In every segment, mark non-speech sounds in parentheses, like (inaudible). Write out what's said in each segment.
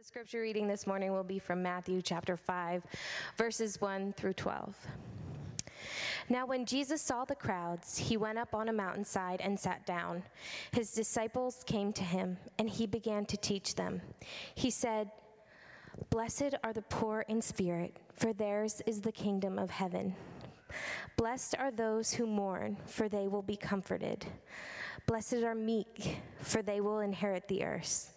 The scripture reading this morning will be from Matthew chapter 5, verses 1 through 12. Now, when Jesus saw the crowds, he went up on a mountainside and sat down. His disciples came to him, and he began to teach them. He said, Blessed are the poor in spirit, for theirs is the kingdom of heaven. Blessed are those who mourn, for they will be comforted. Blessed are meek, for they will inherit the earth.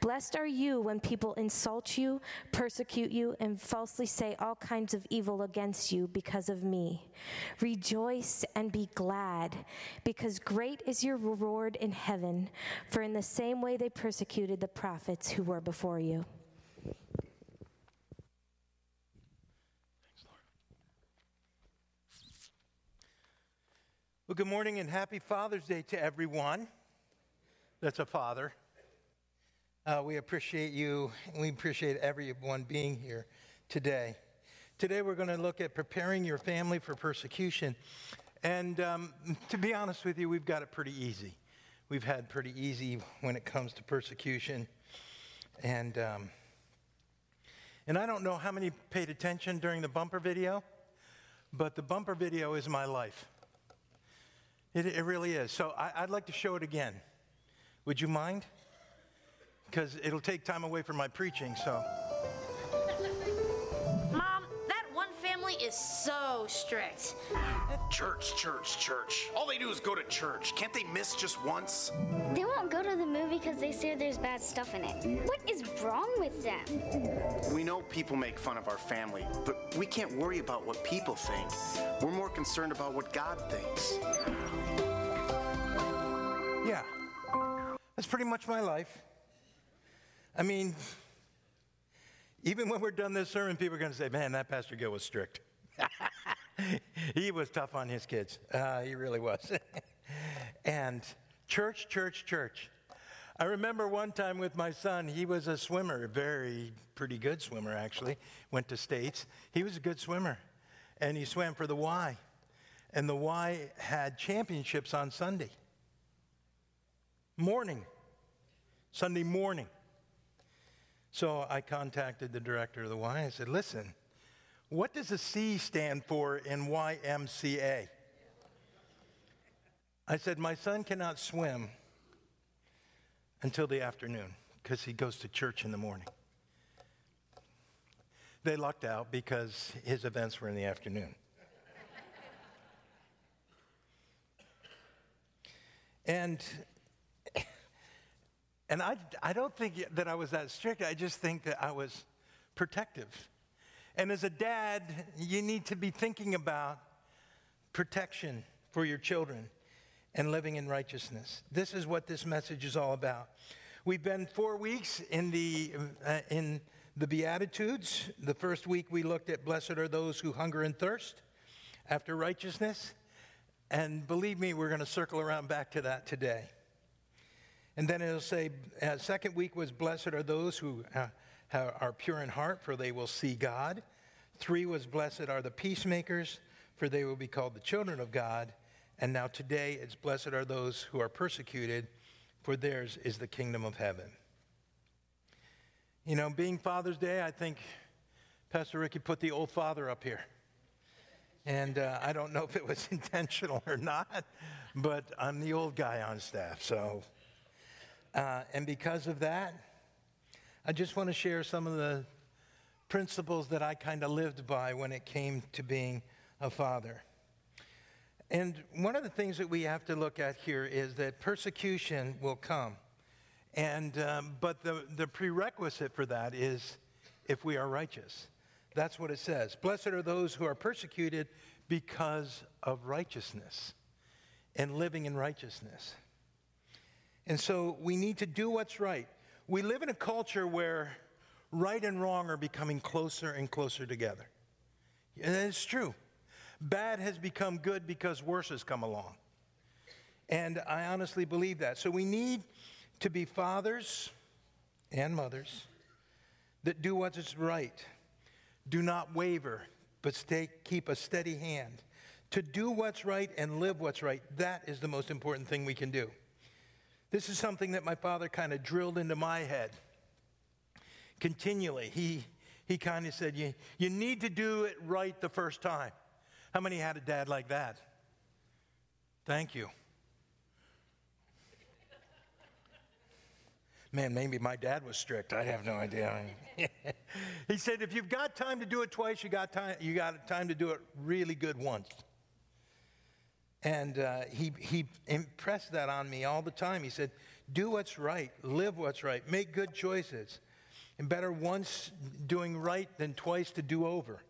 Blessed are you when people insult you, persecute you, and falsely say all kinds of evil against you because of me. Rejoice and be glad, because great is your reward in heaven, for in the same way they persecuted the prophets who were before you. Well, good morning and happy Father's Day to everyone that's a father. Uh, we appreciate you, and we appreciate everyone being here today. Today, we're going to look at preparing your family for persecution. And um, to be honest with you, we've got it pretty easy. We've had pretty easy when it comes to persecution. And, um, and I don't know how many paid attention during the bumper video, but the bumper video is my life. It, it really is. So I, I'd like to show it again. Would you mind? Because it'll take time away from my preaching, so. Mom, that one family is so strict. Church, church, church. All they do is go to church. Can't they miss just once? They won't go to the movie because they say there's bad stuff in it. What is wrong with them? We know people make fun of our family, but we can't worry about what people think. We're more concerned about what God thinks. Yeah. That's pretty much my life. I mean, even when we're done this sermon, people are going to say, man, that Pastor Gil was strict. (laughs) he was tough on his kids. Uh, he really was. (laughs) and church, church, church. I remember one time with my son, he was a swimmer, very pretty good swimmer actually, went to States. He was a good swimmer, and he swam for the Y. And the Y had championships on Sunday morning, Sunday morning. So I contacted the director of the Y. I said, listen, what does the C stand for in YMCA? I said, my son cannot swim until the afternoon because he goes to church in the morning. They lucked out because his events were in the afternoon. and and I, I don't think that I was that strict. I just think that I was protective. And as a dad, you need to be thinking about protection for your children and living in righteousness. This is what this message is all about. We've been four weeks in the, uh, in the Beatitudes. The first week we looked at blessed are those who hunger and thirst after righteousness. And believe me, we're going to circle around back to that today. And then it'll say, uh, second week was, Blessed are those who uh, are pure in heart, for they will see God. Three was, Blessed are the peacemakers, for they will be called the children of God. And now today it's, Blessed are those who are persecuted, for theirs is the kingdom of heaven. You know, being Father's Day, I think Pastor Ricky put the old father up here. And uh, I don't know if it was (laughs) intentional or not, but I'm the old guy on staff, so uh, and because of that, I just want to share some of the principles that I kind of lived by when it came to being a father. And one of the things that we have to look at here is that persecution will come. And, um, but the, the prerequisite for that is if we are righteous. That's what it says. Blessed are those who are persecuted because of righteousness and living in righteousness. And so we need to do what's right. We live in a culture where right and wrong are becoming closer and closer together. And it's true. Bad has become good because worse has come along. And I honestly believe that. So we need to be fathers and mothers that do what is right. Do not waver, but stay, keep a steady hand. To do what's right and live what's right, that is the most important thing we can do. This is something that my father kind of drilled into my head continually. He, he kind of said, you, you need to do it right the first time. How many had a dad like that? Thank you. Man, maybe my dad was strict. I have no idea. (laughs) he said, if you've got time to do it twice, you got time, you got time to do it really good once. And uh, he, he impressed that on me all the time. He said, do what's right, live what's right, make good choices. And better once doing right than twice to do over.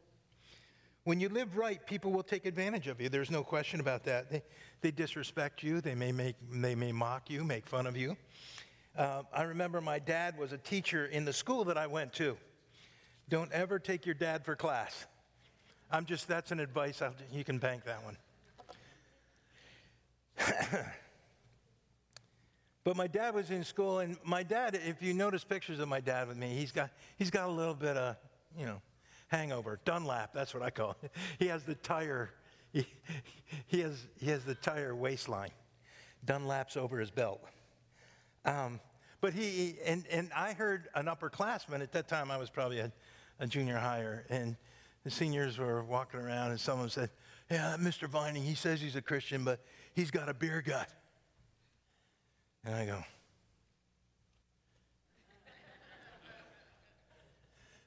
When you live right, people will take advantage of you. There's no question about that. They, they disrespect you, they may, make, they may mock you, make fun of you. Uh, I remember my dad was a teacher in the school that I went to. Don't ever take your dad for class. I'm just, that's an advice, I'll, you can bank that one. (coughs) but my dad was in school, and my dad, if you notice pictures of my dad with me, he's got, he's got a little bit of, you know, hangover. Dunlap, that's what I call it. (laughs) He has the tire, he, he, has, he has the tire waistline. Dunlap's over his belt. Um, but he, and, and I heard an upperclassman, at that time I was probably a, a junior higher, and the seniors were walking around, and someone said, Yeah, Mr. Vining, he says he's a Christian, but he's got a beer gut. And I go,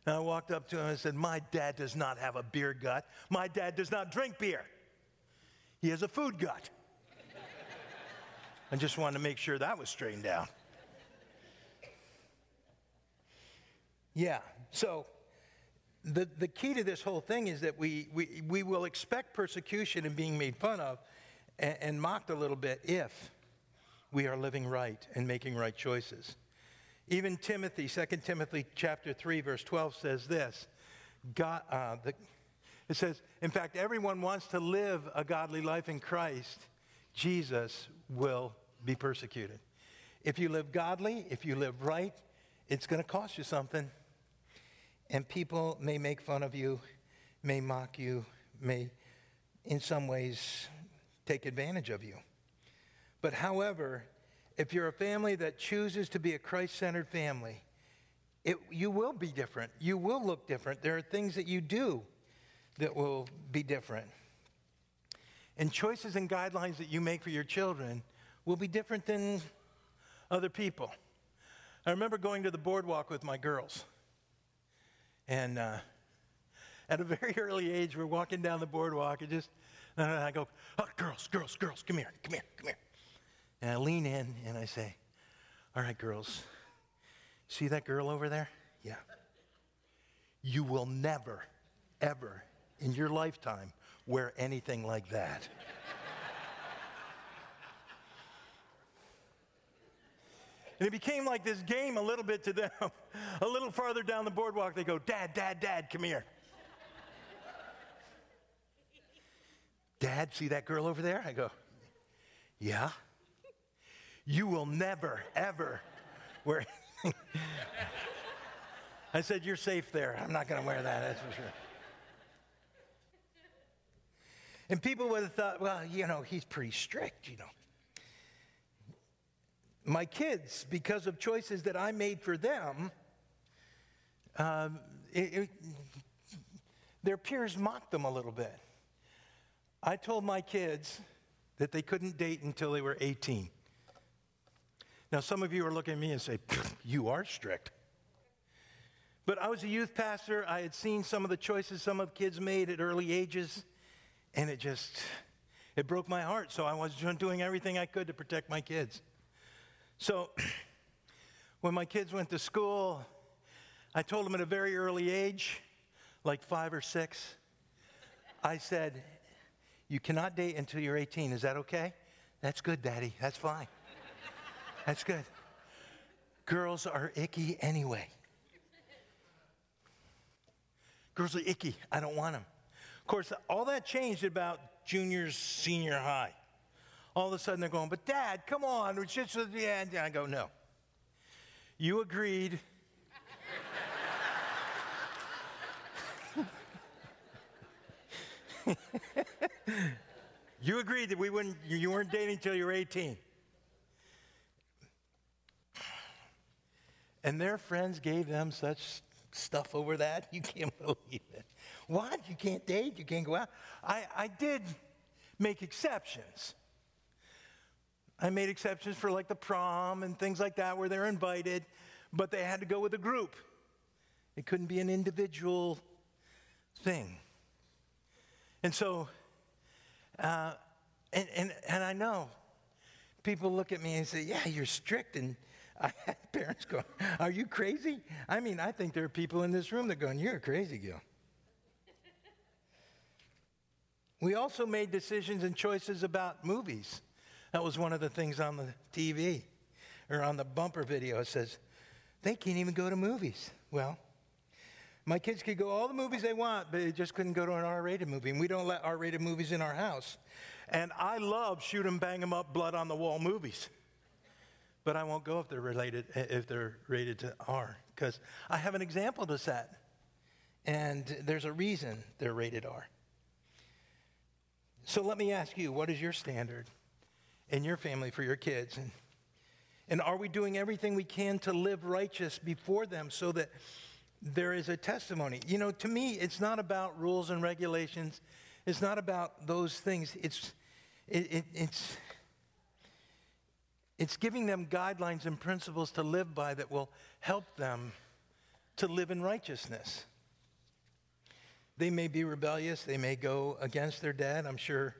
And I walked up to him and said, My dad does not have a beer gut. My dad does not drink beer. He has a food gut. I just wanted to make sure that was straightened out. Yeah, so the, the key to this whole thing is that we, we, we will expect persecution and being made fun of and, and mocked a little bit if we are living right and making right choices. Even Timothy, 2 Timothy chapter 3, verse 12 says this. God, uh, the, it says, in fact, everyone wants to live a godly life in Christ. Jesus will be persecuted. If you live godly, if you live right, it's going to cost you something. And people may make fun of you, may mock you, may, in some ways, take advantage of you. But however, if you're a family that chooses to be a Christ centered family, it, you will be different. You will look different. There are things that you do that will be different. And choices and guidelines that you make for your children will be different than other people. I remember going to the boardwalk with my girls. And uh, at a (laughs) very early age, we're walking down the boardwalk and just, (laughs) and I go, oh, girls, girls, girls, come here, come here, come here. And I lean in and I say, all right, girls, see that girl over there? Yeah. You will never, ever in your lifetime wear anything like that. And it became like this game a little bit to them. (laughs) a little farther down the boardwalk, they go, Dad, Dad, Dad, come here. Dad, see that girl over there? I go, Yeah. You will never, ever wear. (laughs) I said, You're safe there. I'm not going to wear that, that's for sure. And people would have thought, well, you know, he's pretty strict, you know. My kids, because of choices that I made for them, um, it, it, their peers mocked them a little bit. I told my kids that they couldn't date until they were 18. Now, some of you are looking at me and say, You are strict. But I was a youth pastor. I had seen some of the choices some of kids made at early ages, and it just it broke my heart. So I was doing everything I could to protect my kids. So (clears throat) when my kids went to school, I told them at a very early age, like five or six, I said, You cannot date until you're 18. Is that okay? That's good, Daddy. That's fine. That's good. Girls are icky anyway. Girls are icky. I don't want them. Of course, all that changed about junior, senior high. All of a sudden they're going, but dad, come on, it's just end. And I go, no. You agreed. You agreed that we wouldn't, you weren't dating until you were 18. And their friends gave them such stuff over that. You can't (laughs) believe it. What? You can't date? You can't go out? I, I did make exceptions. I made exceptions for like the prom and things like that where they're invited, but they had to go with a group. It couldn't be an individual thing. And so, uh, and, and, and I know people look at me and say, Yeah, you're strict. And I had (laughs) parents going, Are you crazy? I mean, I think there are people in this room that are going, You're a crazy girl. We also made decisions and choices about movies. That was one of the things on the TV or on the bumper video. It says, they can't even go to movies. Well, my kids could go all the movies they want, but they just couldn't go to an R rated movie. And we don't let R rated movies in our house. And I love shoot 'em, bang 'em up, blood on the wall movies. But I won't go if they're related, if they're rated to R, because I have an example to set. And there's a reason they're rated R. So let me ask you, what is your standard in your family for your kids? And, and are we doing everything we can to live righteous before them so that there is a testimony? You know, to me, it's not about rules and regulations. It's not about those things. It's, it, it, it's, it's giving them guidelines and principles to live by that will help them to live in righteousness. They may be rebellious, they may go against their dad. I'm sure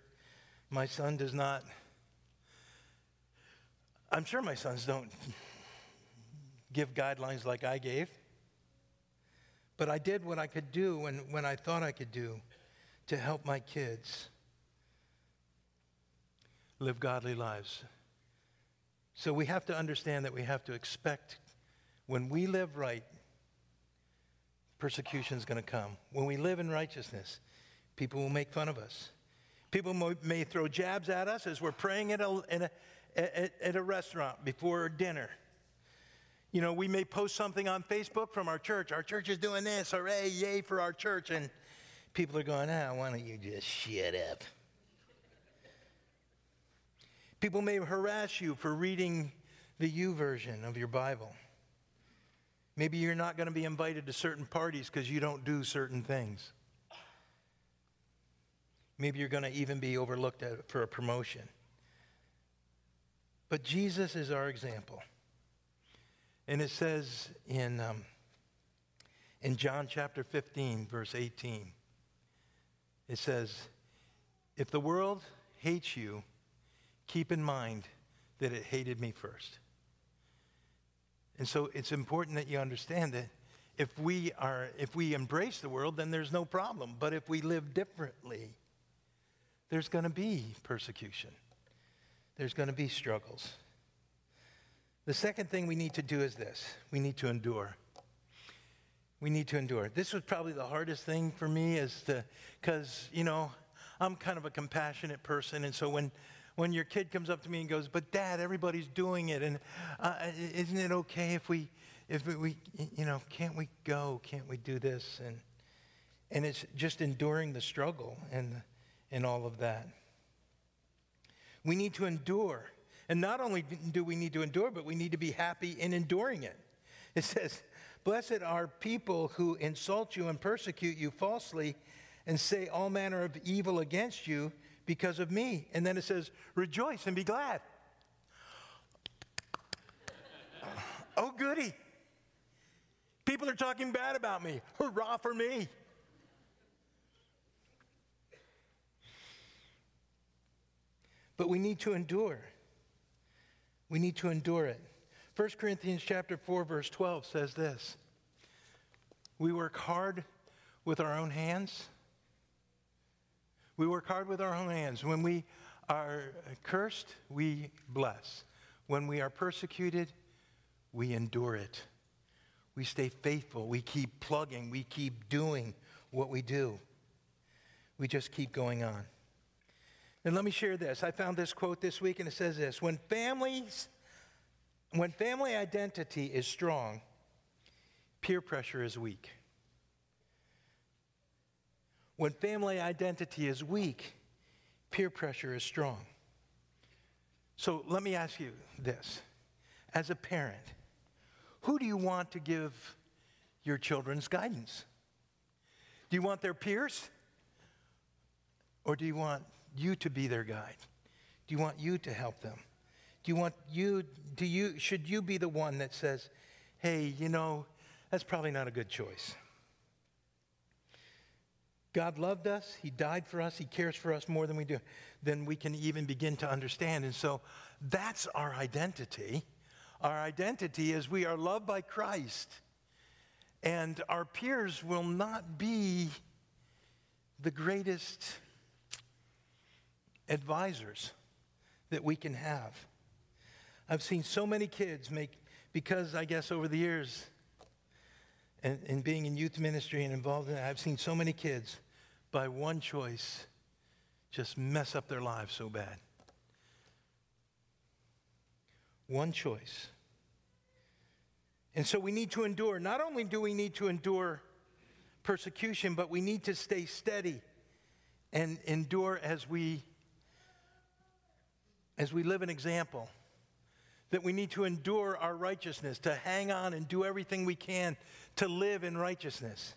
my son does not. I'm sure my sons don't give guidelines like I gave. But I did what I could do when, when I thought I could do to help my kids live godly lives. So we have to understand that we have to expect when we live right, persecution is going to come. When we live in righteousness, people will make fun of us. People may throw jabs at us as we're praying at a, at a, at a restaurant before dinner. You know, we may post something on Facebook from our church. Our church is doing this, hooray, yay for our church. And people are going, ah, why don't you just shut up? People may harass you for reading the YouVersion of your Bible. Maybe you're not going to be invited to certain parties because you don't do certain things. Maybe you're going to even be overlooked for a promotion. But Jesus is our example. And it says in, um, in John chapter 15, verse 18, it says, If the world hates you, keep in mind that it hated me first. And so it's important that you understand that if we are if we embrace the world then there's no problem, but if we live differently there's going to be persecution. There's going to be struggles. The second thing we need to do is this. We need to endure. We need to endure. This was probably the hardest thing for me is to cuz you know, I'm kind of a compassionate person and so when when your kid comes up to me and goes, "But Dad, everybody's doing it, and uh, isn't it okay if we, if we, you know, can't we go? Can't we do this?" And and it's just enduring the struggle and and all of that. We need to endure, and not only do we need to endure, but we need to be happy in enduring it. It says, "Blessed are people who insult you and persecute you falsely." And say all manner of evil against you because of me. And then it says, rejoice and be glad. (laughs) oh, goody. People are talking bad about me. Hurrah for me. But we need to endure. We need to endure it. 1 Corinthians chapter 4 verse 12 says this. We work hard with our own hands we work hard with our own hands. When we are cursed, we bless. When we are persecuted, we endure it. We stay faithful. We keep plugging. We keep doing what we do. we just keep going on. And let me share this. I found this quote this week, and it says this When families, when family identity is strong, peer pressure is weak. When family identity is weak, peer pressure is strong. So let me ask you this as a parent, who do you want to give your children's guidance? Do you want their peers? Or do you want you to be their guide? Do you want you to help them? Do you want you, do you, should you be the one that says, hey, you know, that's probably not a good choice? God loved us. He died for us. He cares for us more than we do, than we can even begin to understand. And so that's our identity. Our identity is we are loved by Christ. And our peers will not be the greatest advisors that we can have. I've seen so many kids make, because I guess over the years, and, and being in youth ministry and involved in it, I've seen so many kids by one choice just mess up their lives so bad. One choice. And so we need to endure. Not only do we need to endure persecution, but we need to stay steady and endure as we as we live an example that we need to endure our righteousness, to hang on and do everything we can to live in righteousness.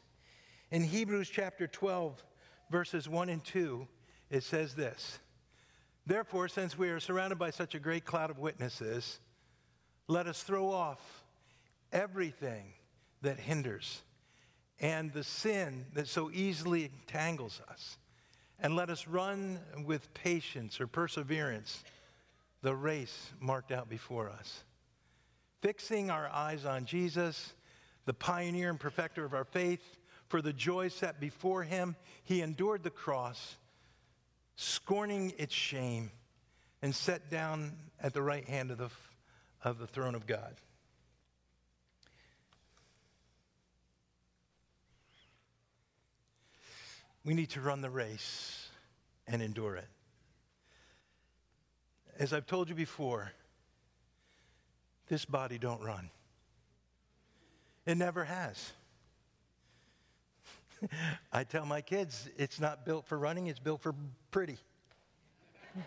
In Hebrews chapter 12, verses 1 and 2, it says this Therefore, since we are surrounded by such a great cloud of witnesses, let us throw off everything that hinders and the sin that so easily entangles us, and let us run with patience or perseverance the race marked out before us. Fixing our eyes on Jesus, the pioneer and perfecter of our faith, for the joy set before him, he endured the cross, scorning its shame, and sat down at the right hand of the, of the throne of God. We need to run the race and endure it. As I've told you before, this body don't run. It never has. (laughs) I tell my kids it's not built for running, it's built for pretty. (laughs)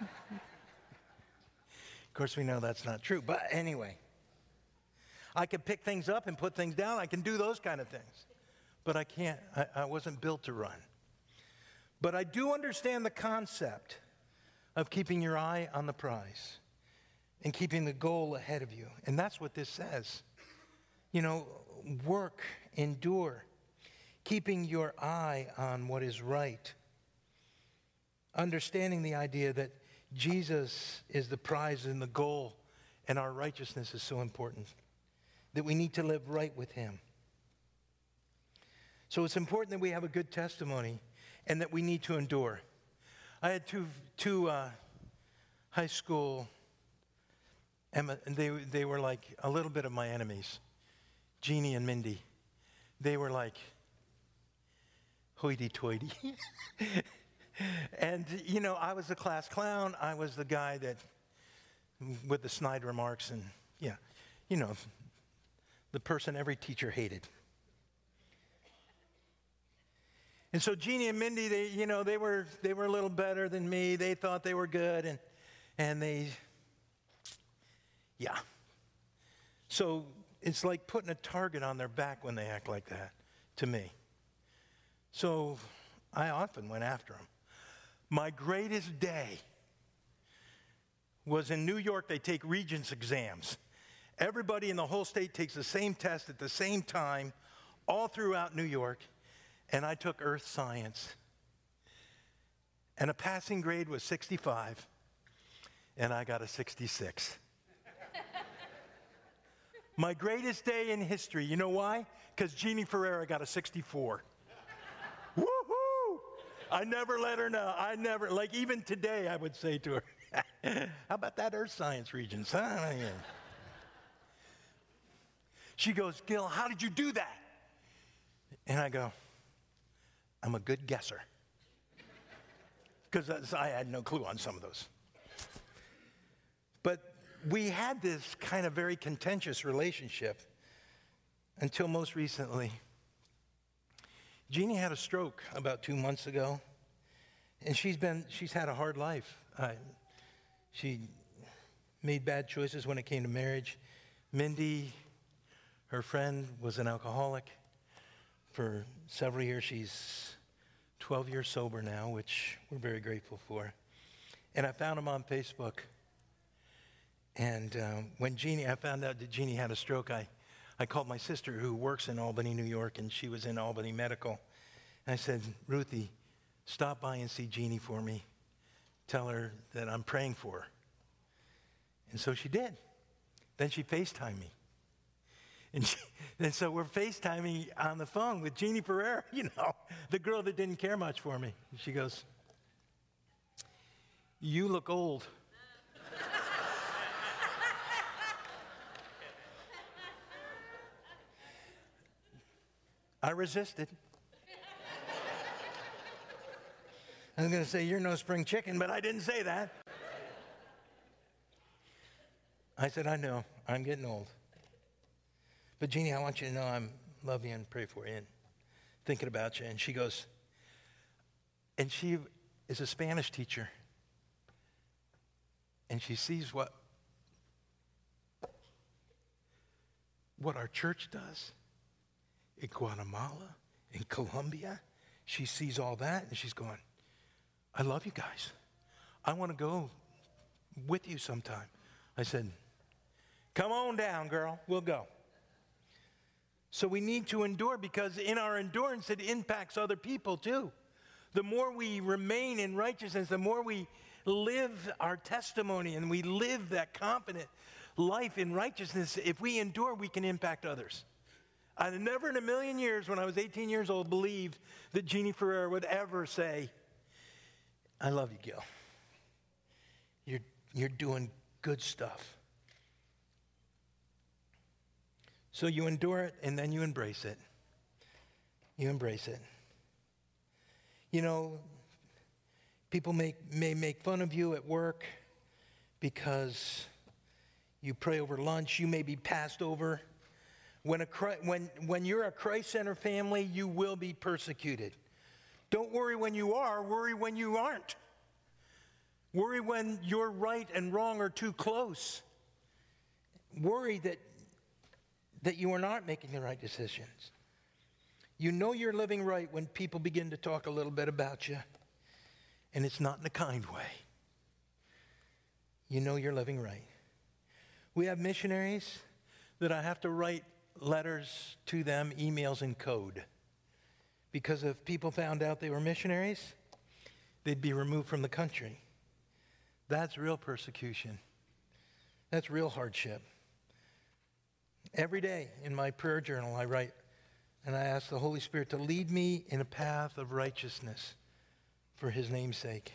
of course, we know that's not true, but anyway. I can pick things up and put things down. I can do those kind of things. But I can't, I, I wasn't built to run. But I do understand the concept of keeping your eye on the prize and keeping the goal ahead of you. And that's what this says. You know, work, endure, keeping your eye on what is right. Understanding the idea that Jesus is the prize and the goal, and our righteousness is so important. That we need to live right with Him. So it's important that we have a good testimony and that we need to endure. I had two, two uh, high school, and they, they were like a little bit of my enemies, Jeannie and Mindy. They were like hoity toity. (laughs) and, you know, I was the class clown. I was the guy that, with the snide remarks, and, yeah, you know, the person every teacher hated. And so Jeannie and Mindy, they, you know, they were, they were a little better than me. They thought they were good, and, and they, yeah. So it's like putting a target on their back when they act like that to me. So I often went after them. My greatest day was in New York, they take regents exams. Everybody in the whole state takes the same test at the same time, all throughout New York and I took earth science. And a passing grade was 65, and I got a 66. (laughs) My greatest day in history. You know why? Because Jeannie Ferreira got a 64. (laughs) Woohoo! I never let her know. I never, like even today, I would say to her, (laughs) How about that earth science? Huh? She goes, Gil, how did you do that? And I go, I'm a good guesser. because I had no clue on some of those. But we had this kind of very contentious relationship until most recently. Jeannie had a stroke about two months ago, and she's been she's had a hard life. Uh, she made bad choices when it came to marriage. Mindy, her friend, was an alcoholic for several years. She's 12 years sober now, which we're very grateful for. And I found him on Facebook. And um, when Jeannie, I found out that Jeannie had a stroke, I, I called my sister who works in Albany, New York, and she was in Albany Medical. And I said, Ruthie, stop by and see Jeannie for me. Tell her that I'm praying for her. And so she did. Then she FaceTimed me. And, she, (laughs) and so we're FaceTiming on the phone with Jeannie Ferrer, (laughs) you know, the girl that didn't care much for me. And she goes, You look old. (laughs) I resisted. I was going to say, You're no spring chicken, but I didn't say that. I said, I know, I'm getting old. But Jeannie, I want you to know I'm love you and pray for you and thinking about you. And she goes, and she is a Spanish teacher. And she sees what what our church does in Guatemala, in Colombia. She sees all that and she's going, I love you guys. I want to go with you sometime. I said, Come on down, girl. We'll go. So we need to endure because in our endurance, it impacts other people too. The more we remain in righteousness, the more we live our testimony and we live that confident life in righteousness, if we endure, we can impact others. I never in a million years, when I was 18 years old, believed that Jeannie Ferrer would ever say, I love you, Gil. You're, you're doing good stuff. So you endure it and then you embrace it. You embrace it. You know, people make, may make fun of you at work because you pray over lunch. You may be passed over. When, a, when, when you're a Christ Center family, you will be persecuted. Don't worry when you are, worry when you aren't. Worry when your right and wrong are too close. Worry that that you are not making the right decisions. You know you're living right when people begin to talk a little bit about you, and it's not in a kind way. You know you're living right. We have missionaries that I have to write letters to them, emails in code. Because if people found out they were missionaries, they'd be removed from the country. That's real persecution. That's real hardship. Every day in my prayer journal, I write and I ask the Holy Spirit to lead me in a path of righteousness for his name's sake.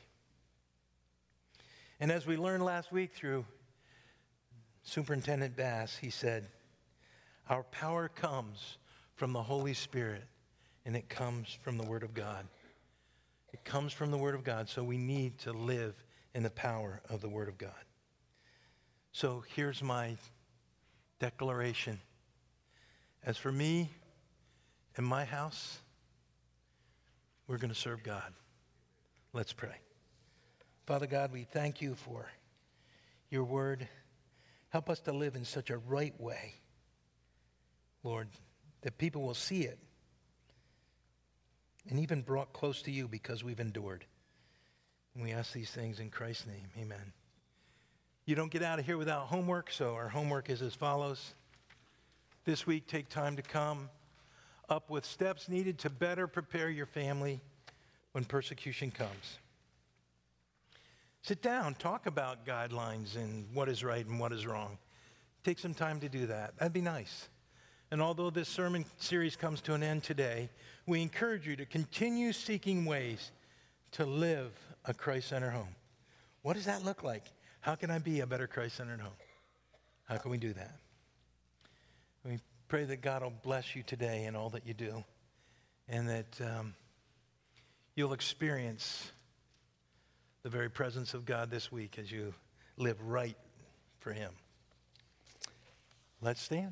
And as we learned last week through Superintendent Bass, he said, Our power comes from the Holy Spirit, and it comes from the Word of God. It comes from the Word of God, so we need to live in the power of the Word of God. So here's my declaration. As for me and my house, we're going to serve God. Let's pray. Father God, we thank you for your word. Help us to live in such a right way, Lord, that people will see it and even brought close to you because we've endured. And we ask these things in Christ's name. Amen. You don't get out of here without homework, so our homework is as follows. This week, take time to come up with steps needed to better prepare your family when persecution comes. Sit down, talk about guidelines and what is right and what is wrong. Take some time to do that. That'd be nice. And although this sermon series comes to an end today, we encourage you to continue seeking ways to live a Christ centered home. What does that look like? How can I be a better Christ centered home? How can we do that? We pray that God will bless you today in all that you do and that um, you'll experience the very presence of God this week as you live right for Him. Let's stand.